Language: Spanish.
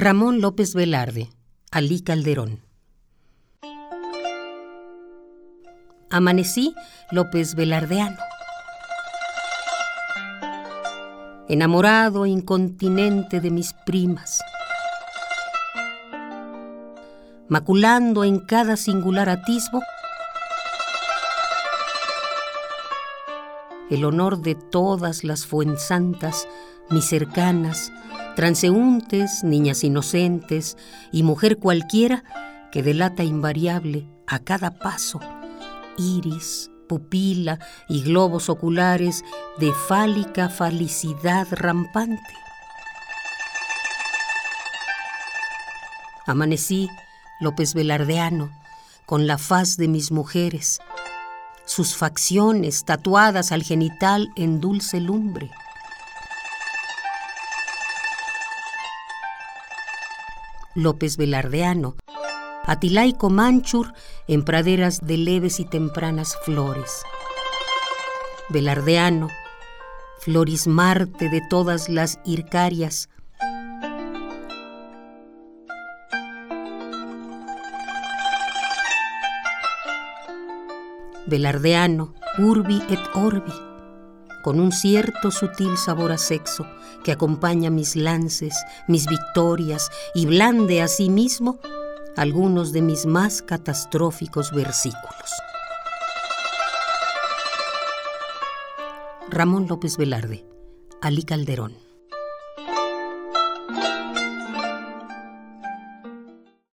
Ramón López Velarde, Alí Calderón. Amanecí López Velardeano. Enamorado incontinente de mis primas. Maculando en cada singular atisbo el honor de todas las fuensantas, mis cercanas, transeúntes, niñas inocentes y mujer cualquiera que delata invariable a cada paso, iris, pupila y globos oculares de fálica falicidad rampante. Amanecí López Velardeano con la faz de mis mujeres, sus facciones tatuadas al genital en dulce lumbre. López Velardeano, Atilaico Manchur en praderas de leves y tempranas flores. Velardeano, Floris Marte de todas las ircarias, Velardeano, urbi et orbi, con un cierto sutil sabor a sexo que acompaña mis lances, mis victorias y blande a sí mismo algunos de mis más catastróficos versículos. Ramón López Velarde, Ali Calderón.